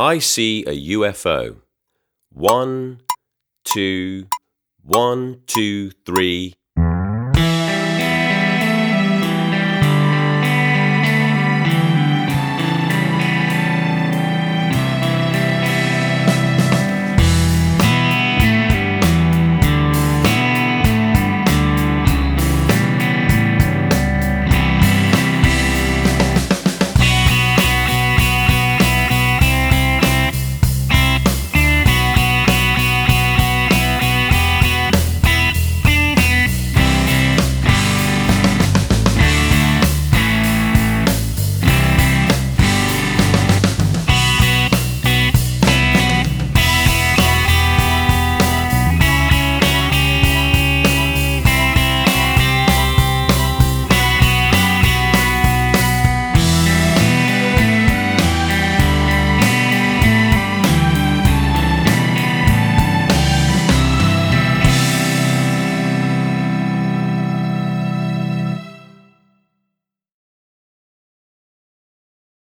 I see a UFO. One, two, one, two, three.